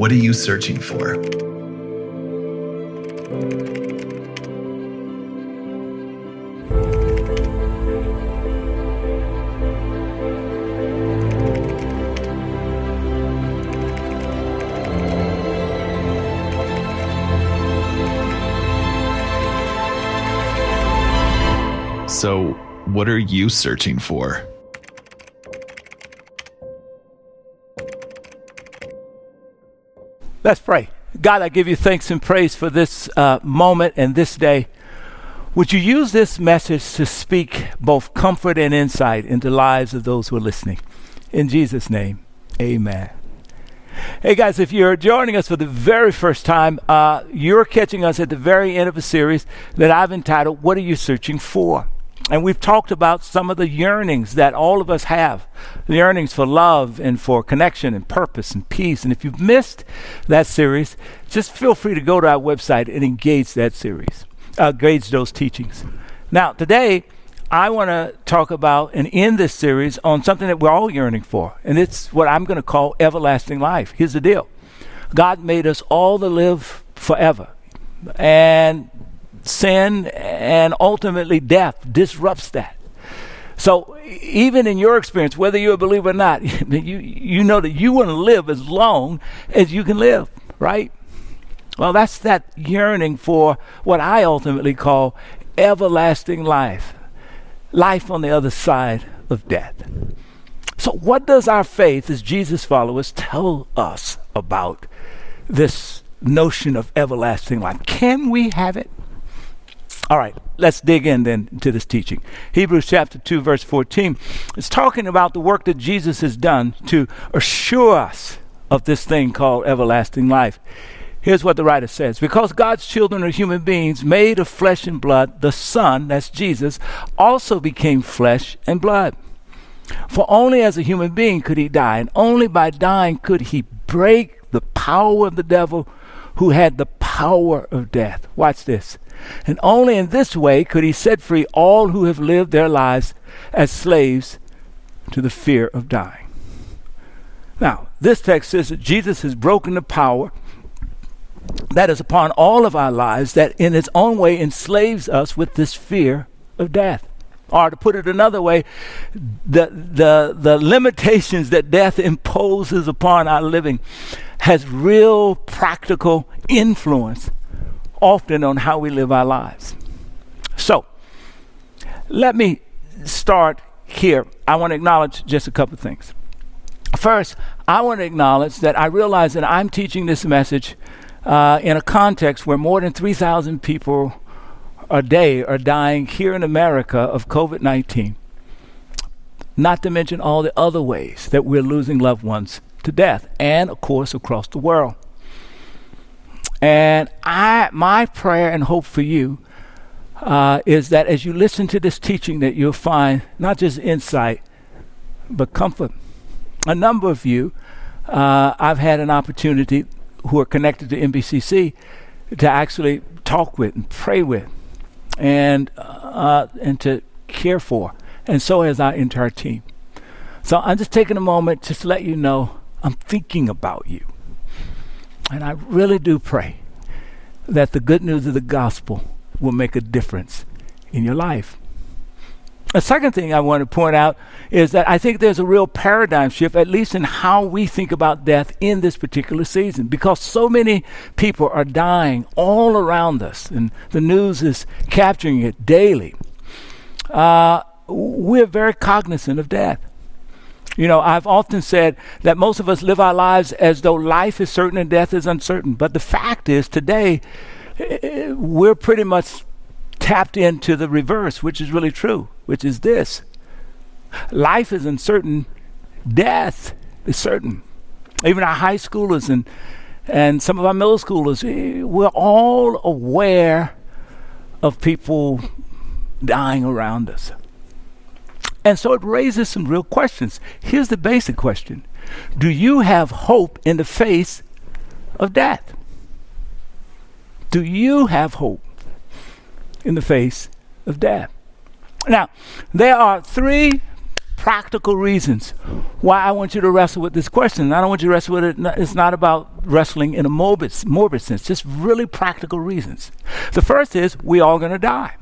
what are you searching for? So, what are you searching for? Let's pray. God, I give you thanks and praise for this uh, moment and this day. Would you use this message to speak both comfort and insight into the lives of those who are listening? In Jesus' name, amen. Hey guys, if you're joining us for the very first time, uh, you're catching us at the very end of a series that I've entitled, What Are You Searching For? And we've talked about some of the yearnings that all of us have the yearnings for love and for connection and purpose and peace. And if you've missed that series, just feel free to go to our website and engage that series, uh, engage those teachings. Now, today, I want to talk about and end this series on something that we're all yearning for, and it's what I'm going to call everlasting life. Here's the deal God made us all to live forever. And sin and ultimately death disrupts that. So even in your experience, whether you're a believer or not, you, you know that you want to live as long as you can live, right? Well, that's that yearning for what I ultimately call everlasting life. Life on the other side of death. So what does our faith as Jesus followers tell us about this notion of everlasting life? Can we have it? All right, let's dig in then to this teaching. Hebrews chapter 2, verse 14. It's talking about the work that Jesus has done to assure us of this thing called everlasting life. Here's what the writer says Because God's children are human beings made of flesh and blood, the Son, that's Jesus, also became flesh and blood. For only as a human being could he die, and only by dying could he break the power of the devil who had the power of death. Watch this. And only in this way could he set free all who have lived their lives as slaves to the fear of dying. Now, this text says that Jesus has broken the power that is upon all of our lives that in its own way enslaves us with this fear of death. Or to put it another way, the, the, the limitations that death imposes upon our living has real practical influence often on how we live our lives. So, let me start here. I want to acknowledge just a couple of things. First, I want to acknowledge that I realize that I'm teaching this message uh, in a context where more than 3,000 people a day are dying here in America of COVID 19. Not to mention all the other ways that we're losing loved ones to death, and of course, across the world. And I, my prayer and hope for you uh, is that as you listen to this teaching, that you'll find not just insight, but comfort. A number of you, uh, I've had an opportunity who are connected to NBCC to actually talk with and pray with, and uh, and to care for, and so has our entire team. So I'm just taking a moment just to let you know I'm thinking about you. And I really do pray that the good news of the gospel will make a difference in your life. A second thing I want to point out is that I think there's a real paradigm shift, at least in how we think about death in this particular season, because so many people are dying all around us, and the news is capturing it daily. Uh, we're very cognizant of death. You know, I've often said that most of us live our lives as though life is certain and death is uncertain. But the fact is, today, eh, we're pretty much tapped into the reverse, which is really true, which is this life is uncertain, death is certain. Even our high schoolers and, and some of our middle schoolers, eh, we're all aware of people dying around us. And so it raises some real questions. Here's the basic question Do you have hope in the face of death? Do you have hope in the face of death? Now, there are three practical reasons why I want you to wrestle with this question. I don't want you to wrestle with it. It's not about wrestling in a morbid, morbid sense, just really practical reasons. The first is we all going to die.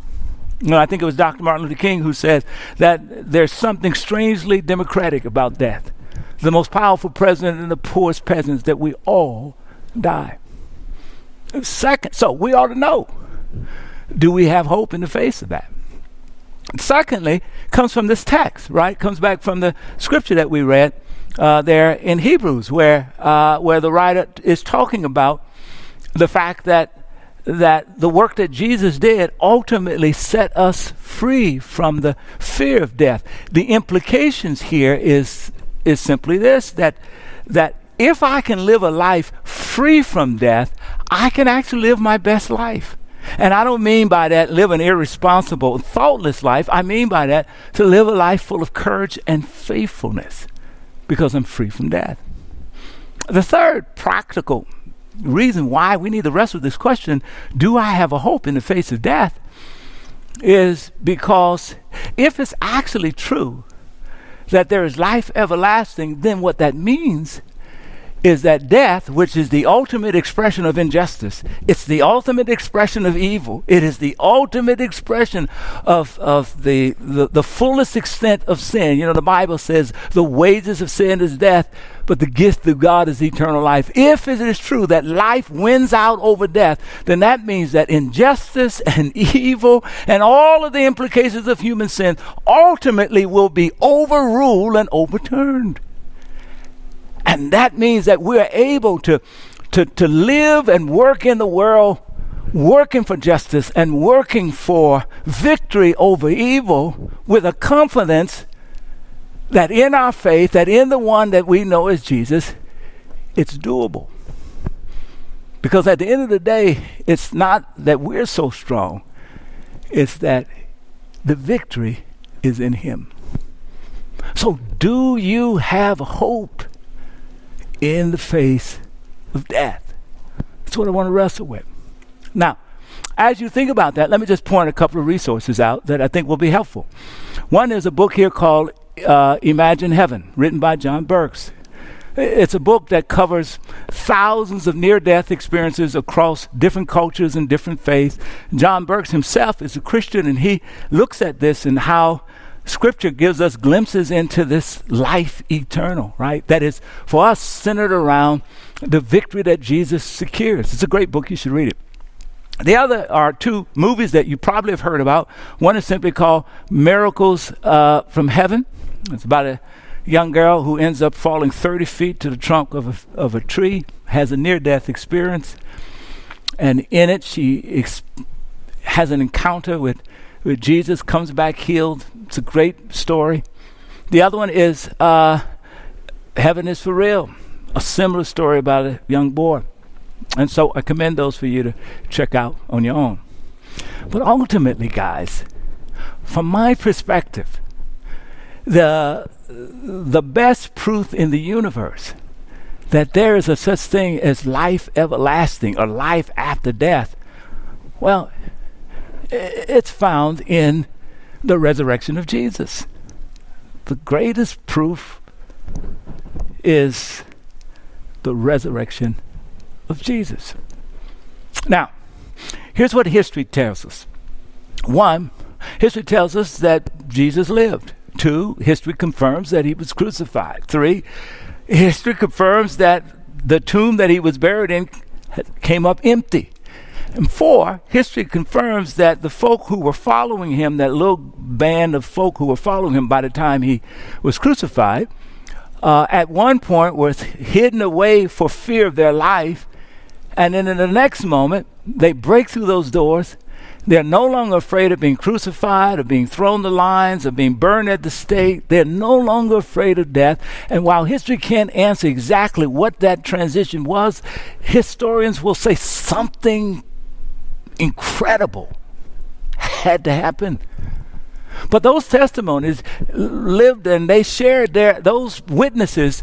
You I think it was Dr. Martin Luther King who said that there's something strangely democratic about death. The most powerful president and the poorest peasants that we all die. Second, so we ought to know do we have hope in the face of that? Secondly, comes from this text, right? Comes back from the scripture that we read uh, there in Hebrews, where uh, where the writer is talking about the fact that that the work that Jesus did ultimately set us free from the fear of death. The implications here is is simply this that that if I can live a life free from death, I can actually live my best life. And I don't mean by that live an irresponsible, thoughtless life. I mean by that to live a life full of courage and faithfulness because I'm free from death. The third practical reason why we need to wrestle with this question do I have a hope in the face of death? is because if it's actually true that there is life everlasting, then what that means is that death, which is the ultimate expression of injustice, it's the ultimate expression of evil, it is the ultimate expression of, of the, the, the fullest extent of sin. You know, the Bible says the wages of sin is death, but the gift of God is eternal life. If it is true that life wins out over death, then that means that injustice and evil and all of the implications of human sin ultimately will be overruled and overturned. And that means that we're able to, to, to live and work in the world, working for justice and working for victory over evil with a confidence that in our faith, that in the one that we know as Jesus, it's doable. Because at the end of the day, it's not that we're so strong, it's that the victory is in Him. So, do you have hope in the face of death. That's what I want to wrestle with. Now, as you think about that, let me just point a couple of resources out that I think will be helpful. One is a book here called uh, Imagine Heaven, written by John Burks. It's a book that covers thousands of near death experiences across different cultures and different faiths. John Burks himself is a Christian, and he looks at this and how Scripture gives us glimpses into this life eternal, right? That is, for us, centered around the victory that Jesus secures. It's a great book. You should read it. The other are two movies that you probably have heard about. One is simply called Miracles uh, from Heaven. It's about a young girl who ends up falling 30 feet to the trunk of a, of a tree, has a near death experience. And in it, she ex- has an encounter with with Jesus, comes back healed. It's a great story. The other one is uh, Heaven is for Real, a similar story about a young boy. And so I commend those for you to check out on your own. But ultimately, guys, from my perspective, the, the best proof in the universe that there is a such thing as life everlasting or life after death, well, it's found in the resurrection of Jesus. The greatest proof is the resurrection of Jesus. Now, here's what history tells us. One, history tells us that Jesus lived. Two, history confirms that he was crucified. Three, history confirms that the tomb that he was buried in came up empty. And four, history confirms that the folk who were following him, that little band of folk who were following him by the time he was crucified, uh, at one point was hidden away for fear of their life. And then in the next moment, they break through those doors. They're no longer afraid of being crucified, of being thrown the lines, of being burned at the stake. They're no longer afraid of death. And while history can't answer exactly what that transition was, historians will say something incredible had to happen. But those testimonies lived and they shared their, those witnesses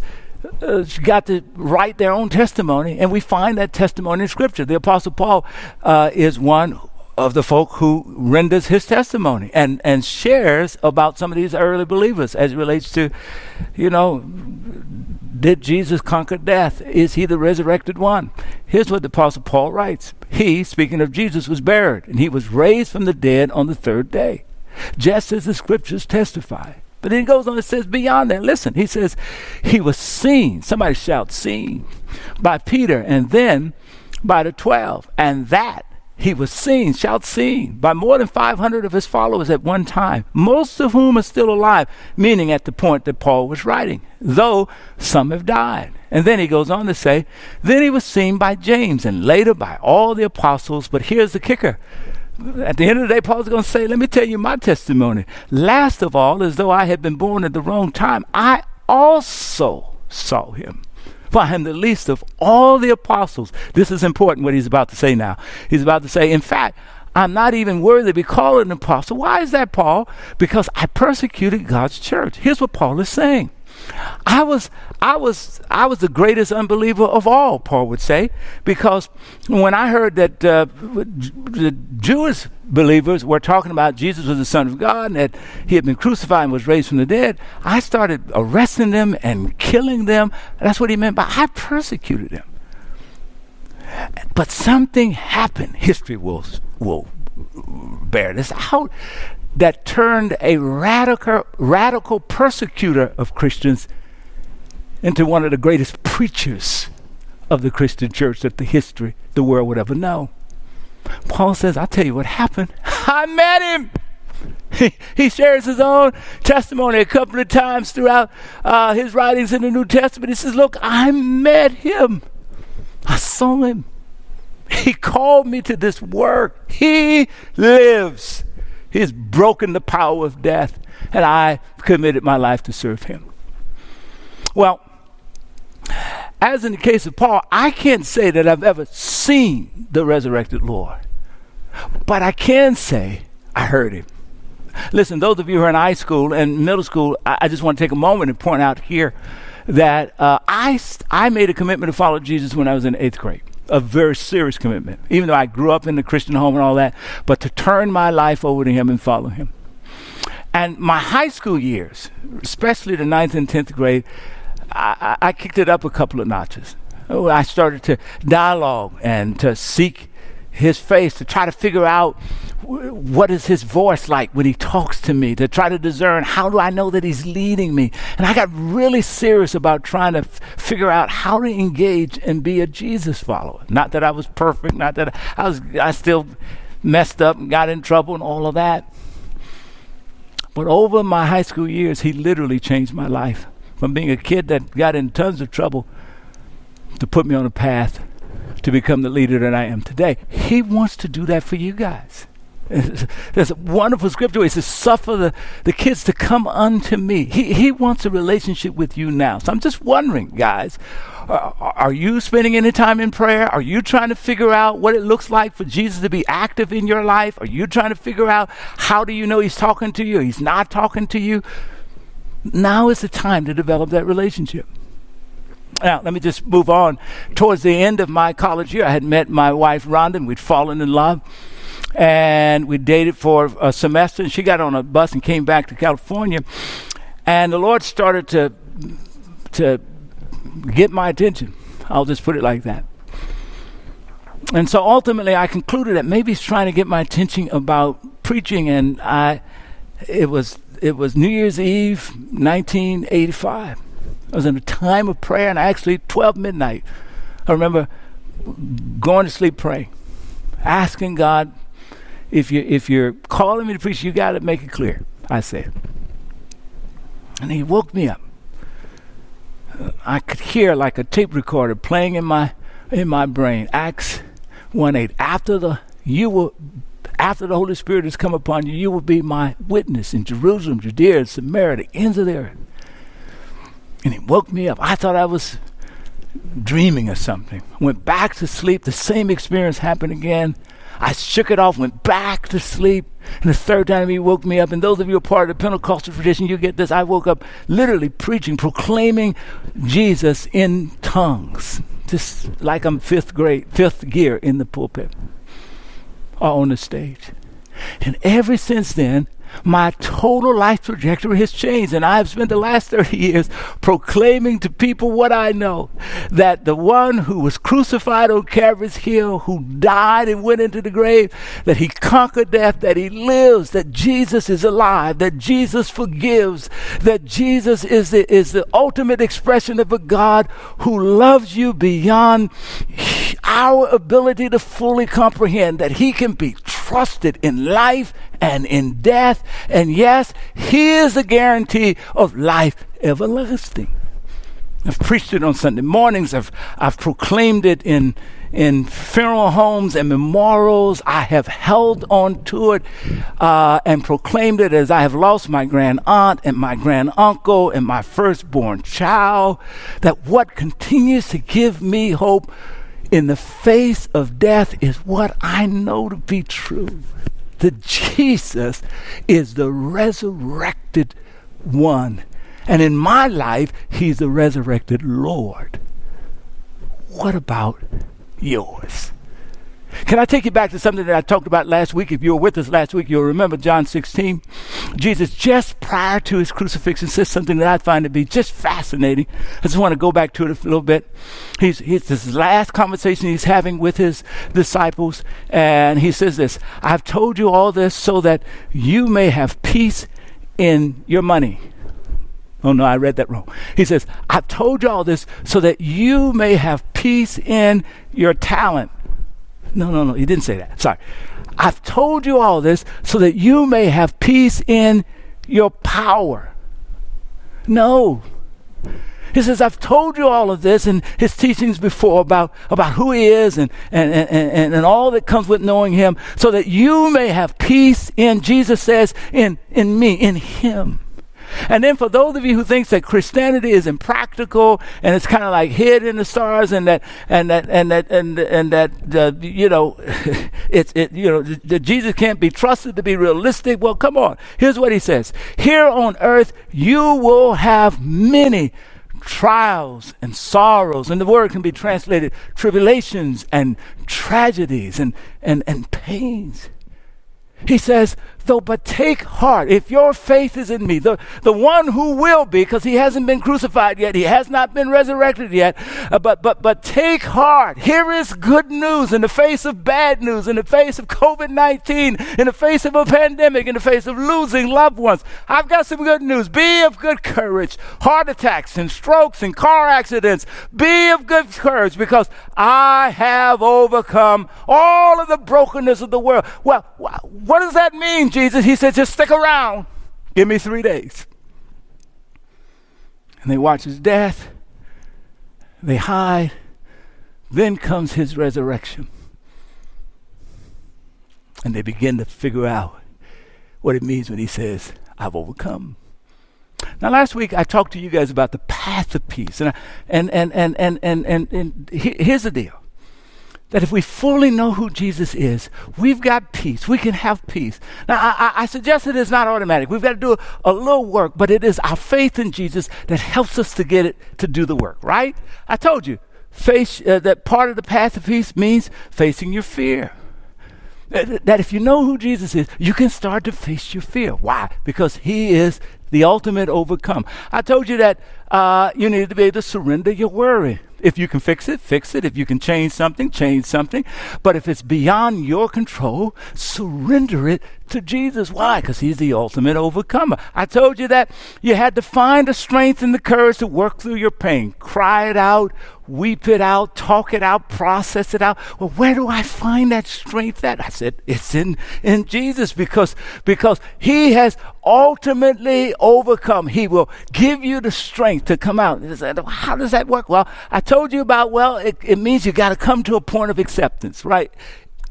uh, got to write their own testimony, and we find that testimony in Scripture. The Apostle Paul uh, is one of the folk who renders his testimony and, and shares about some of these early believers as it relates to, you know, did Jesus conquer death? Is he the resurrected one? Here's what the Apostle Paul writes He, speaking of Jesus, was buried, and he was raised from the dead on the third day, just as the scriptures testify. But then he goes on and says beyond that, listen, he says, he was seen, somebody shout, seen, by Peter, and then by the twelve, and that he was seen, shout seen, by more than 500 of his followers at one time, most of whom are still alive, meaning at the point that Paul was writing, though some have died. And then he goes on to say, then he was seen by James and later by all the apostles. But here's the kicker. At the end of the day, Paul's going to say, let me tell you my testimony. Last of all, as though I had been born at the wrong time, I also saw him I am the least of all the apostles. This is important what he's about to say now. He's about to say, in fact, I'm not even worthy to be called an apostle. Why is that, Paul? Because I persecuted God's church. Here's what Paul is saying. I was, I was, I was the greatest unbeliever of all, Paul would say, because when I heard that uh, the Jewish believers were talking about Jesus was the Son of God and that He had been crucified and was raised from the dead, I started arresting them and killing them. That's what He meant by I persecuted them. But something happened. History will will bear this out that turned a radical, radical persecutor of Christians into one of the greatest preachers of the Christian church that the history, the world would ever know. Paul says, I'll tell you what happened. I met him. He, shares his own testimony a couple of times throughout uh, his writings in the New Testament. He says, Look, I met him. I saw him. He called me to this work. He lives. He has broken the power of death, and I committed my life to serve him. Well, as in the case of Paul, I can't say that I've ever seen the resurrected Lord, but I can say I heard him. Listen, those of you who are in high school and middle school, I, just want to take a moment and point out here that uh, I, I made a commitment to follow Jesus when I was in eighth grade a very serious commitment, even though I grew up in the Christian home and all that, but to turn my life over to Him and follow Him. And my high school years, especially the ninth and tenth grade, I, I, kicked it up a couple of notches. Oh, I started to dialogue and to seek his face to try to figure out what is his voice like when he talks to me to try to discern how do i know that he's leading me. And i got really serious about trying to f- figure out how to engage and be a jesus follower. Not that i was perfect not that i was i still messed up and got in trouble and all of that. But over my high school years he literally changed my life. From being a kid that got in tons of trouble to put me on a path to become the leader that I am today. He wants to do that for you guys. There's a wonderful scripture. He says, Suffer the, the kids to come unto me. He, he wants a relationship with you now. So I'm just wondering, guys, uh, are you spending any time in prayer? Are you trying to figure out what it looks like for Jesus to be active in your life? Are you trying to figure out how do you know he's talking to you? He's not talking to you. Now is the time to develop that relationship. Now, let me just move on. Towards the end of my college year, I had met my wife, Rhonda, and we'd fallen in love. And we dated for a semester, and she got on a bus and came back to California. And the Lord started to, to get my attention. I'll just put it like that. And so ultimately, I concluded that maybe He's trying to get my attention about preaching, and I, it was it was New Year's Eve, 1985. I was in a time of prayer, and actually 12 midnight. I remember going to sleep praying, asking God, if you if you're calling me to preach, you got to make it clear. I said, and He woke me up. Uh, I could hear like a tape recorder playing in my in my brain. Acts one eight. After the you will after the Holy Spirit has come upon you, you will be my witness in Jerusalem, Judea, and Samaria, the ends of the earth. And he woke me up. I thought I was dreaming of something. Went back to sleep. The same experience happened again. I shook it off, went back to sleep. And the third time he woke me up. And those of you who are part of the Pentecostal tradition, you get this. I woke up literally preaching, proclaiming Jesus in tongues, just like I'm fifth grade, fifth gear in the pulpit. are on the stage. And ever since then, my total life trajectory has changed. And I've spent the last 30 years proclaiming to people what I know that the one who was crucified on Calvary's Hill, who died and went into the grave, that he conquered death, that he lives, that Jesus is alive, that Jesus forgives, that Jesus is the, is the ultimate expression of a God who loves you beyond our ability to fully comprehend, that he can be trusted in life and in death. And yes, He is the guarantee of life everlasting. I've preached it on Sunday mornings. I've, I've proclaimed it in, in funeral homes and memorials. I have held on to it uh, and proclaimed it as I have lost my grand aunt and my grand uncle and my firstborn child. That what continues to give me hope in the face of death is what I know to be true that Jesus is the resurrected one. And in my life, he's the resurrected Lord. What about yours? Can I take you back to something that I talked about last week? If you were with us last week, you'll remember John 16. Jesus, just prior to his crucifixion, says something that I find to be just fascinating. I just want to go back to it a little bit. He's, he's this last conversation he's having with his disciples, and he says this I've told you all this so that you may have peace in your money. Oh no, I read that wrong. He says, I've told you all this so that you may have peace in your talent. No, no, no, he didn't say that. Sorry. I've told you all this so that you may have peace in your power. No. He says, I've told you all of this and his teachings before about, about who he is and, and, and, and, and all that comes with knowing him, so that you may have peace in, Jesus says, in, in me, in him. And then for those of you who thinks that Christianity is impractical and it's kind of like hid in the stars and that and that and that and and that uh, you know it's it you know that Jesus can't be trusted to be realistic. Well, come on. Here's what he says: Here on earth you will have many trials and sorrows, and the word can be translated tribulations and tragedies and and and pains. He says, though, but take heart. If your faith is in me, the, the one who will be, because he hasn't been crucified yet, he has not been resurrected yet, uh, but, but, but take heart. Here is good news in the face of bad news, in the face of COVID 19, in the face of a pandemic, in the face of losing loved ones. I've got some good news. Be of good courage. Heart attacks and strokes and car accidents. Be of good courage because I have overcome all of the brokenness of the world. Well, what does that mean, Jesus? He said, just stick around. Give me three days. And they watch his death. They hide. Then comes his resurrection. And they begin to figure out what it means when he says, I've overcome. Now, last week I talked to you guys about the path of peace. And, I, and, and, and, and, and, and, and here's the deal that if we fully know who Jesus is, we've got peace. We can have peace. Now, I, I suggested it's not automatic. We've got to do a, a, little work, but it is our faith in Jesus that helps us to get it to do the work, right? I told you, face uh, that part of the path of peace means facing your fear. Uh, that if you know who Jesus is, you can start to face your fear. Why? Because He is the ultimate overcome. I told you that uh, you need to be able to surrender your worry. If you can fix it, fix it. If you can change something, change something. But if it's beyond your control, surrender it to Jesus. Why? Because He's the ultimate overcomer. I told you that you had to find the strength and the courage to work through your pain. Cry it out, weep it out, talk it out, process it out. Well, where do I find that strength that? I said, it's in, in Jesus because, because He has ultimately overcome. He will give you the strength to come out. How does that work? Well, I told you about, well, it, it means you got to come to a point of acceptance, right?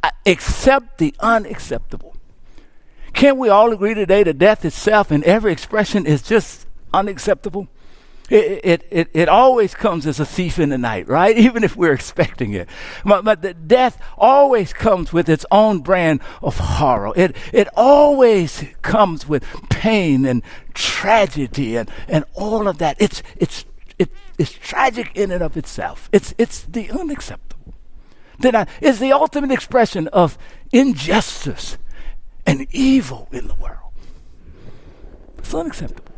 Uh, accept the unacceptable. Can't we all agree today that death itself in every expression is just unacceptable? It, it, it, it, always comes as a thief in the night, right? Even if we're expecting it. But, but death always comes with its own brand of horror. It, it always comes with pain and tragedy and, and all of that. It's, it's, it, it's tragic in and of itself. It's, it's the unacceptable. Did is the ultimate expression of injustice and evil in the world. It's unacceptable.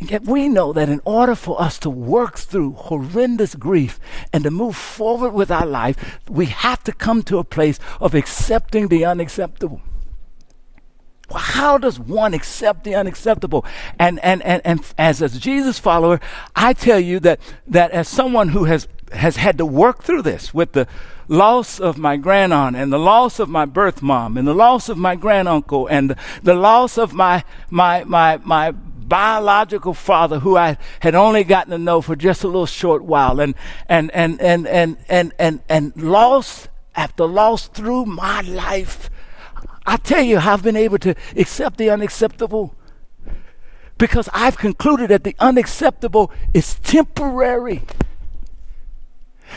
And yet we know that in order for us to work through horrendous grief and to move forward with our life, we have to come to a place of accepting the unacceptable. Well, how does one accept the unacceptable? And, and, and, and as a Jesus follower, I tell you that, that as someone who has, has had to work through this with the loss of my grandaunt and the loss of my birth mom and the loss of my granduncle and the, the loss of my, my, my, my biological father who I had only gotten to know for just a little short while and, and, and, and, and, and, and, and lost after loss through my life I tell you, I've been able to accept the unacceptable because I've concluded that the unacceptable is temporary.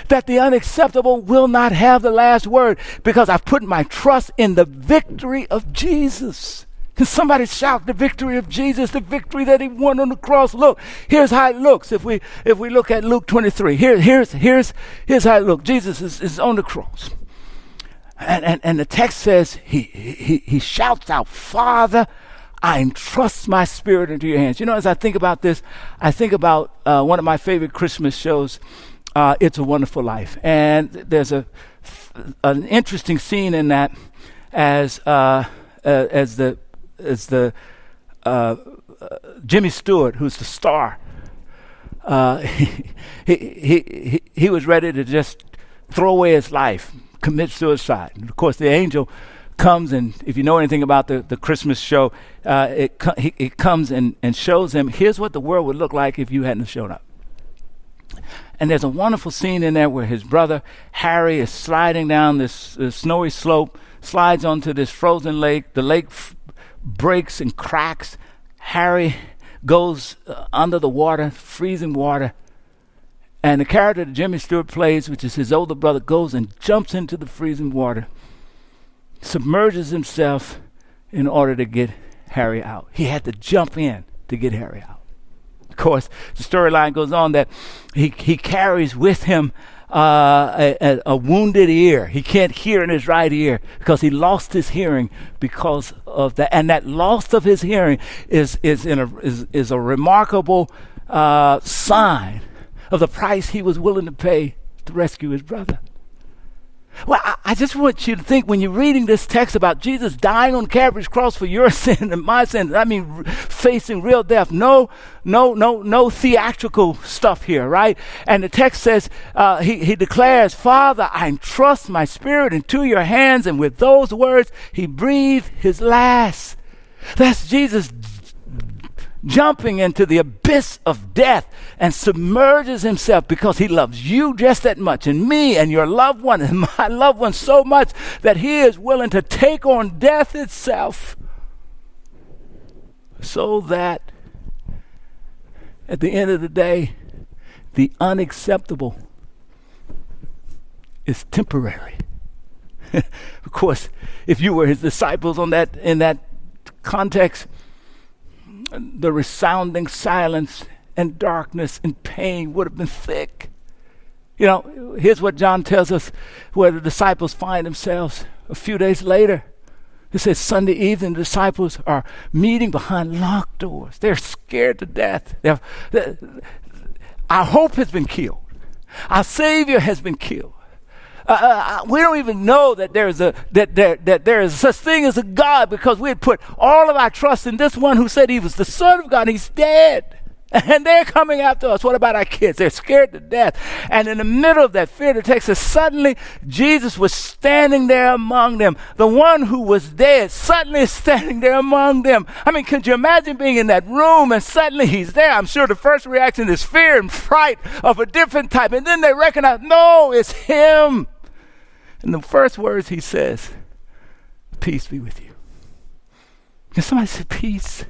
That the unacceptable will not have the last word because I've put my trust in the victory of Jesus. Can somebody shout the victory of Jesus, the victory that he won on the cross? Look, here's how it looks. If we if we look at Luke 23, here, here's here's here's how it looks. Jesus is, is on the cross. And, and, and the text says, he, he, he shouts out, Father, I entrust my spirit into your hands. You know, as I think about this, I think about uh, one of my favorite Christmas shows, uh, It's a Wonderful Life. And there's a, an interesting scene in that as, uh, uh as the, as the uh, uh, Jimmy Stewart, who's the star, he, he, he, he was ready to just throw away his life commit suicide. And of course, the angel comes and if you know anything about the, the Christmas show, uh, it, co- he, it comes and, and shows him here's what the world would look like if you hadn't shown up. And there's a wonderful scene in there where his brother Harry is sliding down this, this snowy slope, slides onto this frozen lake. The lake f- breaks and cracks. Harry goes uh, under the water, freezing water, and the character that Jimmy Stewart plays, which is his older brother, goes and jumps into the freezing water, submerges himself in order to get Harry out. He had to jump in to get Harry out. Course, the storyline goes on that he, he carries with him uh, a, a, wounded ear. He can't hear in his right ear because he lost his hearing because of that. And that loss of his hearing is, is, a, is, is a remarkable uh, sign of the price he was willing to pay to rescue his brother. Well, I, I, just want you to think when you're reading this text about Jesus dying on Calvary's cross for your sin and my sin, I mean, r- facing real death. No, no, no, no theatrical stuff here, right? And the text says, uh, he, he declares, Father, I entrust my spirit into your hands. And with those words, he breathed his last. That's Jesus jumping into the abyss of death and submerges himself because he loves you just that much and me and your loved one and my loved one so much that he is willing to take on death itself so that at the end of the day the unacceptable is temporary. Of course if you were his disciples on that in that context the resounding silence and darkness and pain would have been thick. You know, here's what John tells us where the disciples find themselves a few days later. It says Sunday evening, the disciples are meeting behind locked doors. They're scared to death. They're, they're, our hope has been killed. Our Savior has been killed. Uh, uh, uh, we don't even know that there's a that there that there is such thing as a God because we had put all of our trust in this one who said he was the Son of God. He's dead. And they're coming after us. What about our kids? They're scared to death. And in the middle of that fear that takes us, suddenly Jesus was standing there among them. The one who was dead suddenly standing there among them. I mean, could you imagine being in that room and suddenly he's there? I'm sure the first reaction is fear and fright of a different type. And then they recognize, no, it's him. And the first words he says, Peace be with you. Can somebody say peace?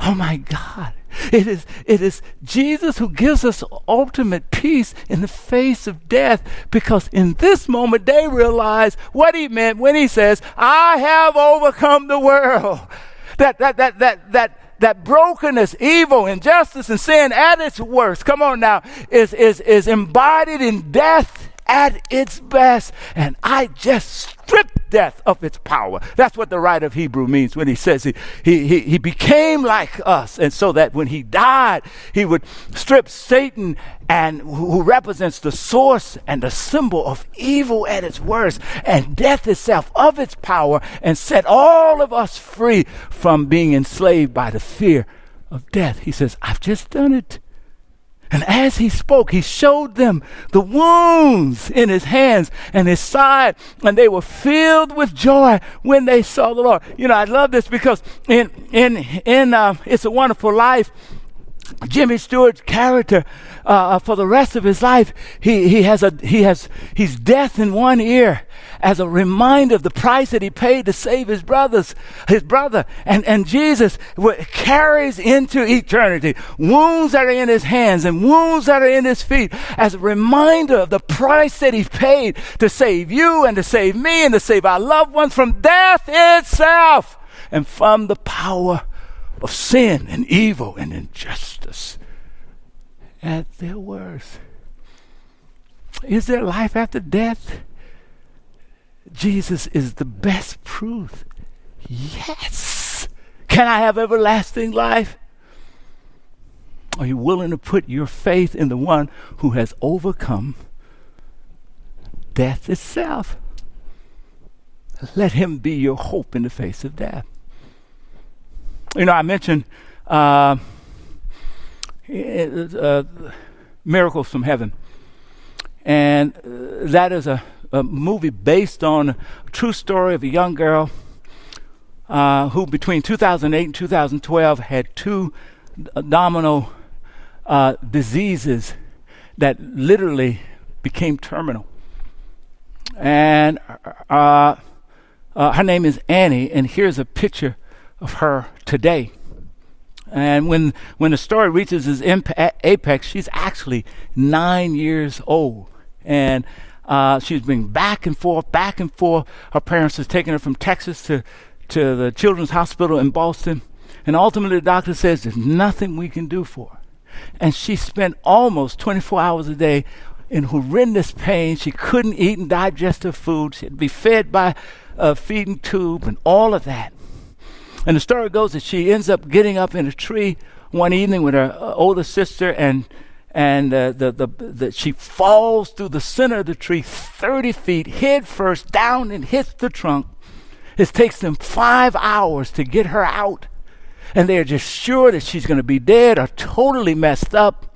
Oh my God. It is, it is Jesus who gives us ultimate peace in the face of death because in this moment they realize what he meant when he says, I have overcome the world. That, that, that, that, that, that brokenness, evil, injustice, and sin at its worst, come on now, is, is, is embodied in death at its best. And I just stripped death of its power. That's what the writer of Hebrew means when he says he, he, he, he became like us. And so that when he died, he would strip Satan and who represents the source and the symbol of evil at its worst and death itself of its power and set all of us free from being enslaved by the fear of death. He says, I've just done it. And as he spoke, he showed them the wounds in his hands and his side, and they were filled with joy when they saw the Lord. You know, I love this because in in in uh, It's a Wonderful Life, Jimmy Stewart's character uh, uh, for the rest of his life, he, he has a he has he's death in one ear as a reminder of the price that he paid to save his brothers, his brother, and and Jesus carries into eternity wounds that are in his hands and wounds that are in his feet as a reminder of the price that he paid to save you and to save me and to save our loved ones from death itself and from the power of sin and evil and injustice at their worst. Is there life after death? Jesus is the best proof. Yes. Can I have everlasting life? Are you willing to put your faith in the one who has overcome death itself? Let him be your hope in the face of death. You know, I mentioned uh, uh, Miracles from Heaven, and uh, that is a, a, movie based on a true story of a young girl uh, who, between 2008 and 2012, had two domino uh, diseases that literally became terminal. And uh, her name is Annie, and here's a picture of her today. And when, when the story reaches its apex, she's actually nine years old. And uh, she's been back and forth, back and forth. Her parents have taken her from Texas to, to the Children's Hospital in Boston. And ultimately, the doctor says there's nothing we can do for her. And she spent almost 24 hours a day in horrendous pain. She couldn't eat and digest her food. She had to be fed by a feeding tube and all of that. And the story goes that she ends up getting up in a tree one evening with her uh, older sister, and and uh, the, the, the, she falls through the center of the tree 30 feet head first down and hits the trunk. It takes them five hours to get her out. And they're just sure that she's going to be dead or totally messed up.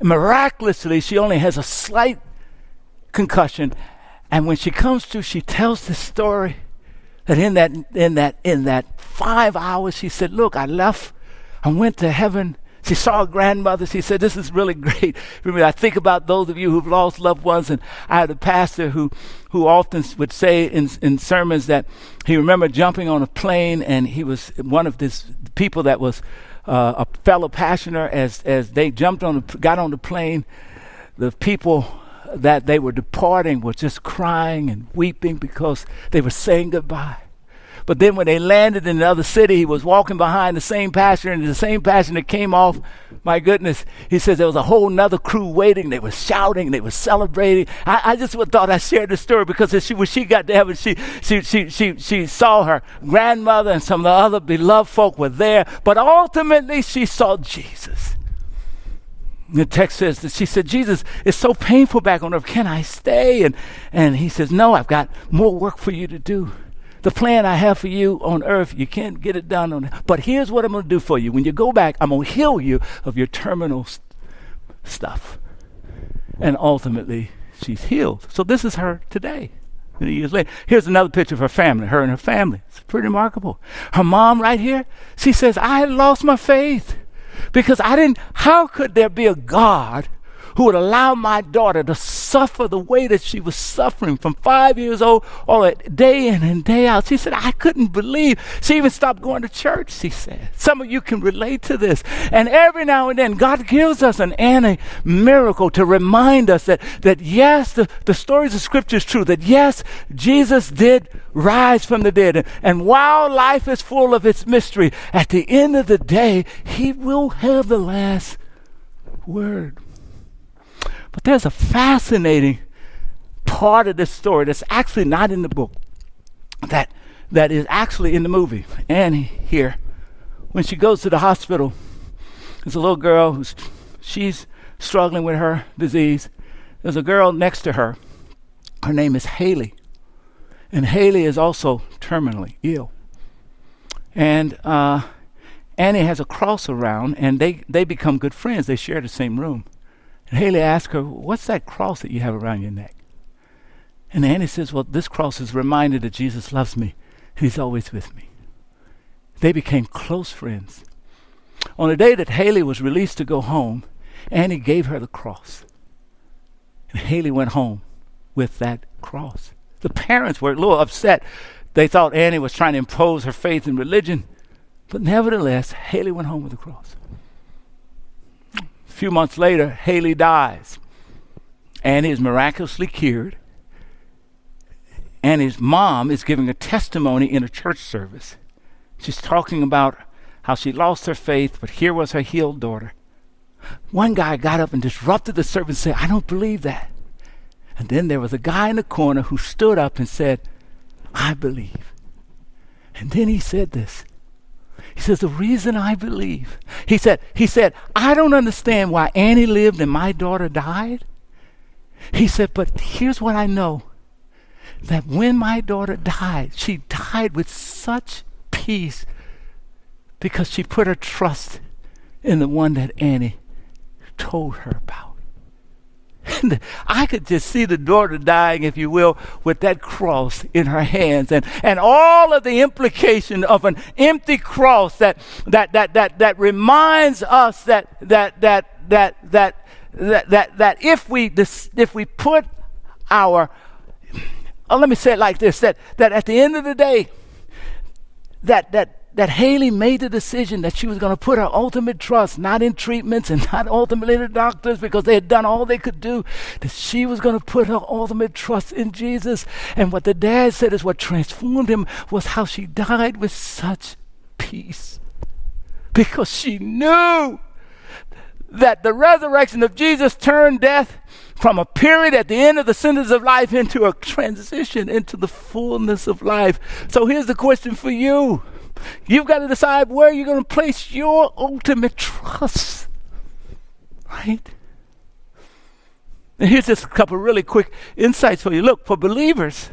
Miraculously, she only has a slight concussion. And when she comes to, she tells the story that in that in that in that five hours she said look i left. I went to heaven. She saw her grandmother. She said this is really great. Remember, i think about those of you who've lost loved ones and i had a pastor who who often would say in, in sermons that he remembered jumping on a plane and he was one of these people that was uh, a fellow passenger as as they jumped on the, got on the plane. The people that they were departing were just crying and weeping because they were saying goodbye. But then when they landed in another city, he was walking behind the same passenger, and the same passenger came off. My goodness, he says there was a whole nother crew waiting. They were shouting, they were celebrating. I, I just thought I shared the story because she, when she got to heaven, she, she, she, she, she saw her grandmother and some of the other beloved folk were there. But ultimately, she saw Jesus. The text says that she said, Jesus, it's so painful back on earth. Can I stay? And, and he says, No, I've got more work for you to do. The plan I have for you on earth, you can't get it done on But here's what I'm going to do for you. When you go back, I'm going to heal you of your terminal st- stuff. And ultimately, she's healed. So this is her today. Many years later. Here's another picture of her family, her and her family. It's pretty remarkable. Her mom right here, she says, I lost my faith. Because I didn't, how could there be a God who would allow my daughter to suffer the way that she was suffering from five years old all day in and day out. She said, I couldn't believe. She even stopped going to church, she said. Some of you can relate to this. And every now and then, God gives us an Annie miracle to remind us that, that yes, the, the stories of Scripture is true, that yes, Jesus did rise from the dead. And, and while life is full of its mystery, at the end of the day, He will have the last word. But there's a fascinating part of this story that's actually not in the book, that, that is actually in the movie. Annie here, when she goes to the hospital, there's a little girl who's she's struggling with her disease. There's a girl next to her. Her name is Haley. And Haley is also terminally ill. And uh, Annie has a cross around, and they, they become good friends. They share the same room. And Haley asked her, What's that cross that you have around your neck? And Annie says, Well, this cross is a reminder that Jesus loves me, and He's always with me. They became close friends. On the day that Haley was released to go home, Annie gave her the cross. And Haley went home with that cross. The parents were a little upset. They thought Annie was trying to impose her faith in religion. But nevertheless, Haley went home with the cross. Few months later, Haley dies. Annie is miraculously cured. And his mom is giving a testimony in a church service. She's talking about how she lost her faith, but here was her healed daughter. One guy got up and disrupted the service and said, I don't believe that. And then there was a guy in the corner who stood up and said, I believe. And then he said this. He says, The reason I believe, he said, he said, I don't understand why Annie lived and my daughter died. He said, but here's what I know that when my daughter died, she died with such peace because she put her trust in the one that Annie told her about. And I could just see the daughter dying, if you will, with that cross in her hands. And, and all of the implication of an empty cross that, that, that, that, that reminds us that, that, that, that, that, that, that, that if we, if we put our, oh, let me say it like this, that, that at the end of the day, that, that that Haley made the decision that she was going to put her ultimate trust not in treatments and not ultimately in the doctors because they had done all they could do, that she was going to put her ultimate trust in Jesus. And what the dad said is what transformed him was how she died with such peace because she knew that the resurrection of Jesus turned death from a period at the end of the sentence of life into a transition into the fullness of life. So here's the question for you. You've got to decide where you're going to place your ultimate trust. Right? And here's just a couple really quick insights for you. Look, for believers,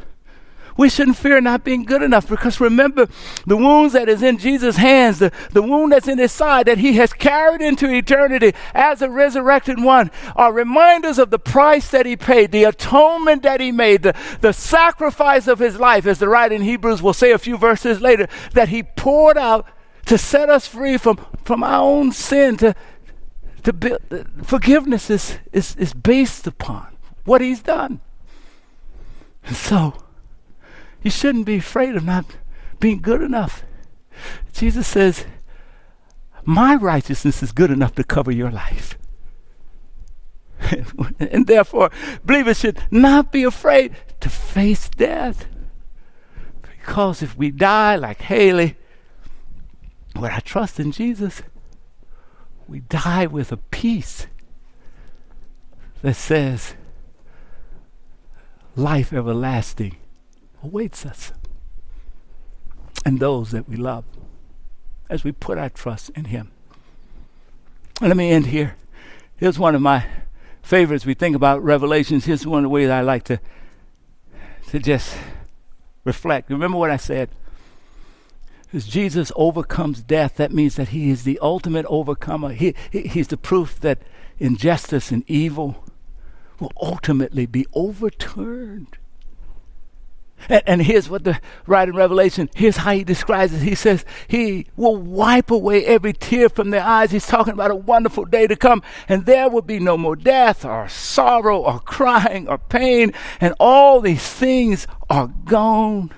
we shouldn't fear not being good enough because remember the wounds that is in Jesus' hands, the, the wound that's in his side that he has carried into eternity as a resurrected one are reminders of the price that he paid, the atonement that he made, the, the sacrifice of his life, as the writer in Hebrews will say a few verses later, that he poured out to set us free from, from our own sin, to, to forgiveness is, is, is based upon what he's done. And so, you shouldn't be afraid of not being good enough. Jesus says, My righteousness is good enough to cover your life. and therefore, believers should not be afraid to face death. Because if we die like Haley, with I trust in Jesus, we die with a peace that says, life everlasting awaits us and those that we love as we put our trust in Him. let me end here. Here's one of my favorites. We think about Revelations. Here's one of the ways I like to, to just reflect. Remember what I said? As Jesus overcomes death, that means that He is the ultimate overcomer. He, he, he's the proof that injustice and evil will ultimately be overturned and, and, here's what the writer in Revelation, here's how he describes it. He says, He will wipe away every tear from their eyes. He's talking about a wonderful day to come, and there will be no more death or sorrow or crying or pain, and all these things are gone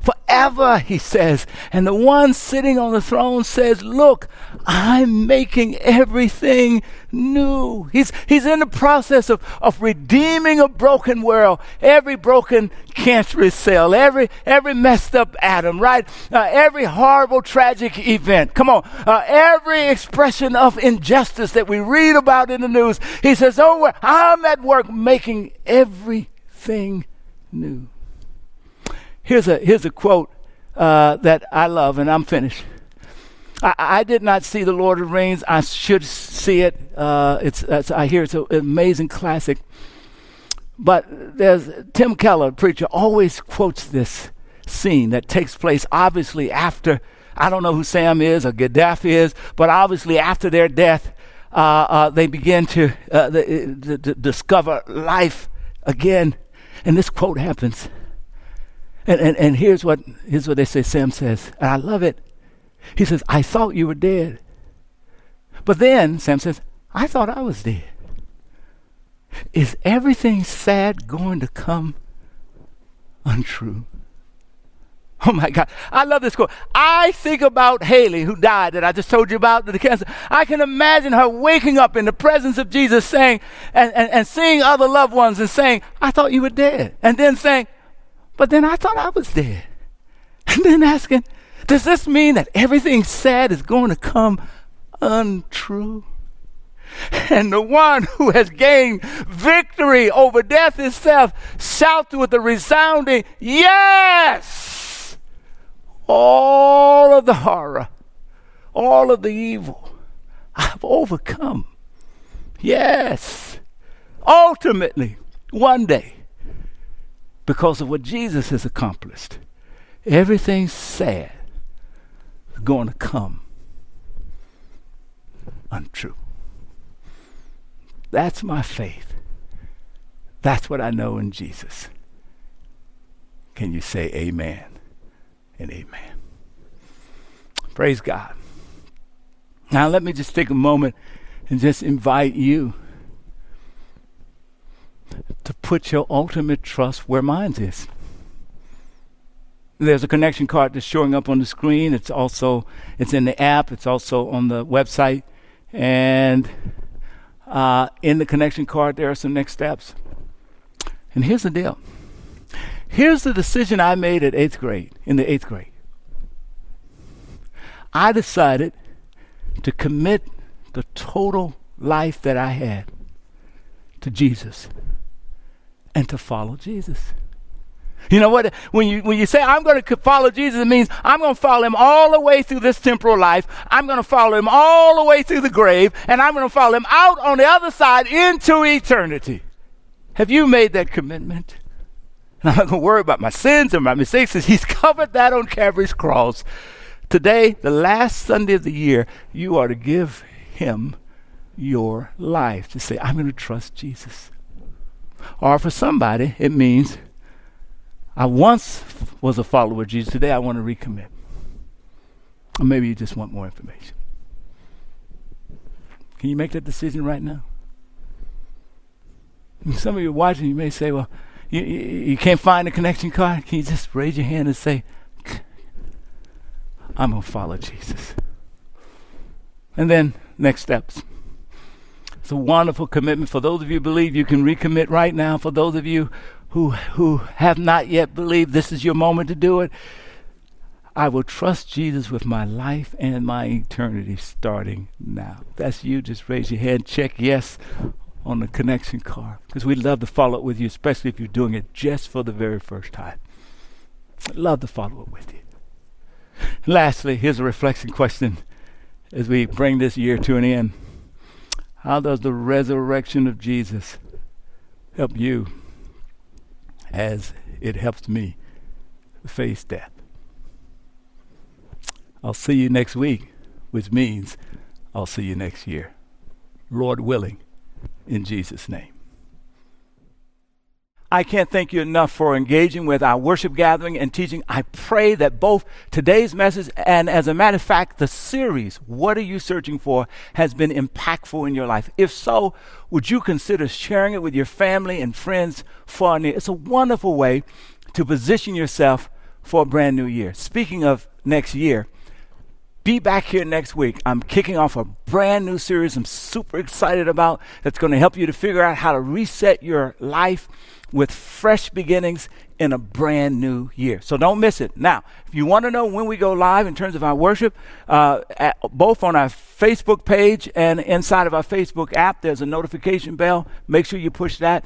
forever, he says. And the one sitting on the throne says, Look, I'm making everything new. He's, he's in the process of, of redeeming a broken world, every broken cancerous cell, every, every messed up atom, right? Uh, every horrible, tragic event. Come on. Uh, every expression of injustice that we read about in the news. He says, Oh, I'm at work making everything new. Here's a, here's a quote uh, that I love, and I'm finished. I, I, did not see The Lord of the Rings. I should see it. Uh, it's, it's, I hear it's an amazing classic. But there's Tim Keller, preacher, always quotes this scene that takes place obviously after, I don't know who Sam is or Gandalf is, but obviously after their death, uh, uh, they begin to, uh, the, to, to discover life again. And this quote happens. And, and, and here's, what, here's what they say Sam says, and I love it. He says, I thought you were dead. But then, Sam says, I thought I was dead. Is everything sad going to come untrue? Oh my God. I love this quote. I think about Haley, who died, that I just told you about, the cancer. I can imagine her waking up in the presence of Jesus saying, and, and, and seeing other loved ones and saying, I thought you were dead. And then saying, but then I thought I was dead. And then asking, does this mean that everything sad is going to come untrue? And the one who has gained victory over death itself shouts with a resounding yes! All of the horror, all of the evil, I've overcome. Yes. Ultimately, one day, because of what Jesus has accomplished, everything sad is going to come untrue. That's my faith. That's what I know in Jesus. Can you say amen and amen? Praise God. Now, let me just take a moment and just invite you to put your ultimate trust where mine is. There's a connection card that's showing up on the screen. It's also it's in the app. It's also on the website, and uh, in the connection card, there are some next steps. And here's the deal here's the decision I made at eighth grade, in the eighth grade. I decided to commit the total life that I had to Jesus and to follow Jesus. You know what? When you when you say I'm going to follow Jesus, it means I'm going to follow him all the way through this temporal life. I'm going to follow him all the way through the grave, and I'm going to follow him out on the other side into eternity. Have you made that commitment? And I'm not going to worry about my sins and my mistakes, He's covered that on Calvary's cross. Today, the last Sunday of the year, you are to give Him your life to say, I'm going to trust Jesus. Or for somebody, it means I once was a follower of Jesus. Today I want to recommit. Or maybe you just want more information. Can you make that decision right now? Some of you watching, you may say, well, you, you, you can't find a connection card. Can you just raise your hand and say, I'm going to follow Jesus? And then, next steps. It's a wonderful commitment. For those of you who believe, you can recommit right now. For those of you who, who have not yet believed, this is your moment to do it. I will trust Jesus with my life and my eternity starting now. That's you. Just raise your hand, check yes on the connection card because we'd love to follow up with you, especially if you're doing it just for the very first time. Love to follow up with you. Lastly, here's a reflection question as we bring this year to an end. How does the resurrection of Jesus help you as it helps me face death. I'll see you next week, which means I'll see you next year. Lord willing, in Jesus' name. I can't thank you enough for engaging with our worship gathering and teaching. I pray that both today's message and, as a matter of fact, the series, What Are You Searching For, has been impactful in your life. If so, would you consider sharing it with your family and friends far and near? It's a wonderful way to position yourself for a brand new year. Speaking of next year, be back here next week. I'm kicking off a brand new series I'm super excited about that's going to help you to figure out how to reset your life with fresh beginnings in a brand new year. So don't miss it. Now, if you want to know when we go live in terms of our worship, uh, at, both on our Facebook page and inside of our Facebook app, there's a notification bell. Make sure you push that.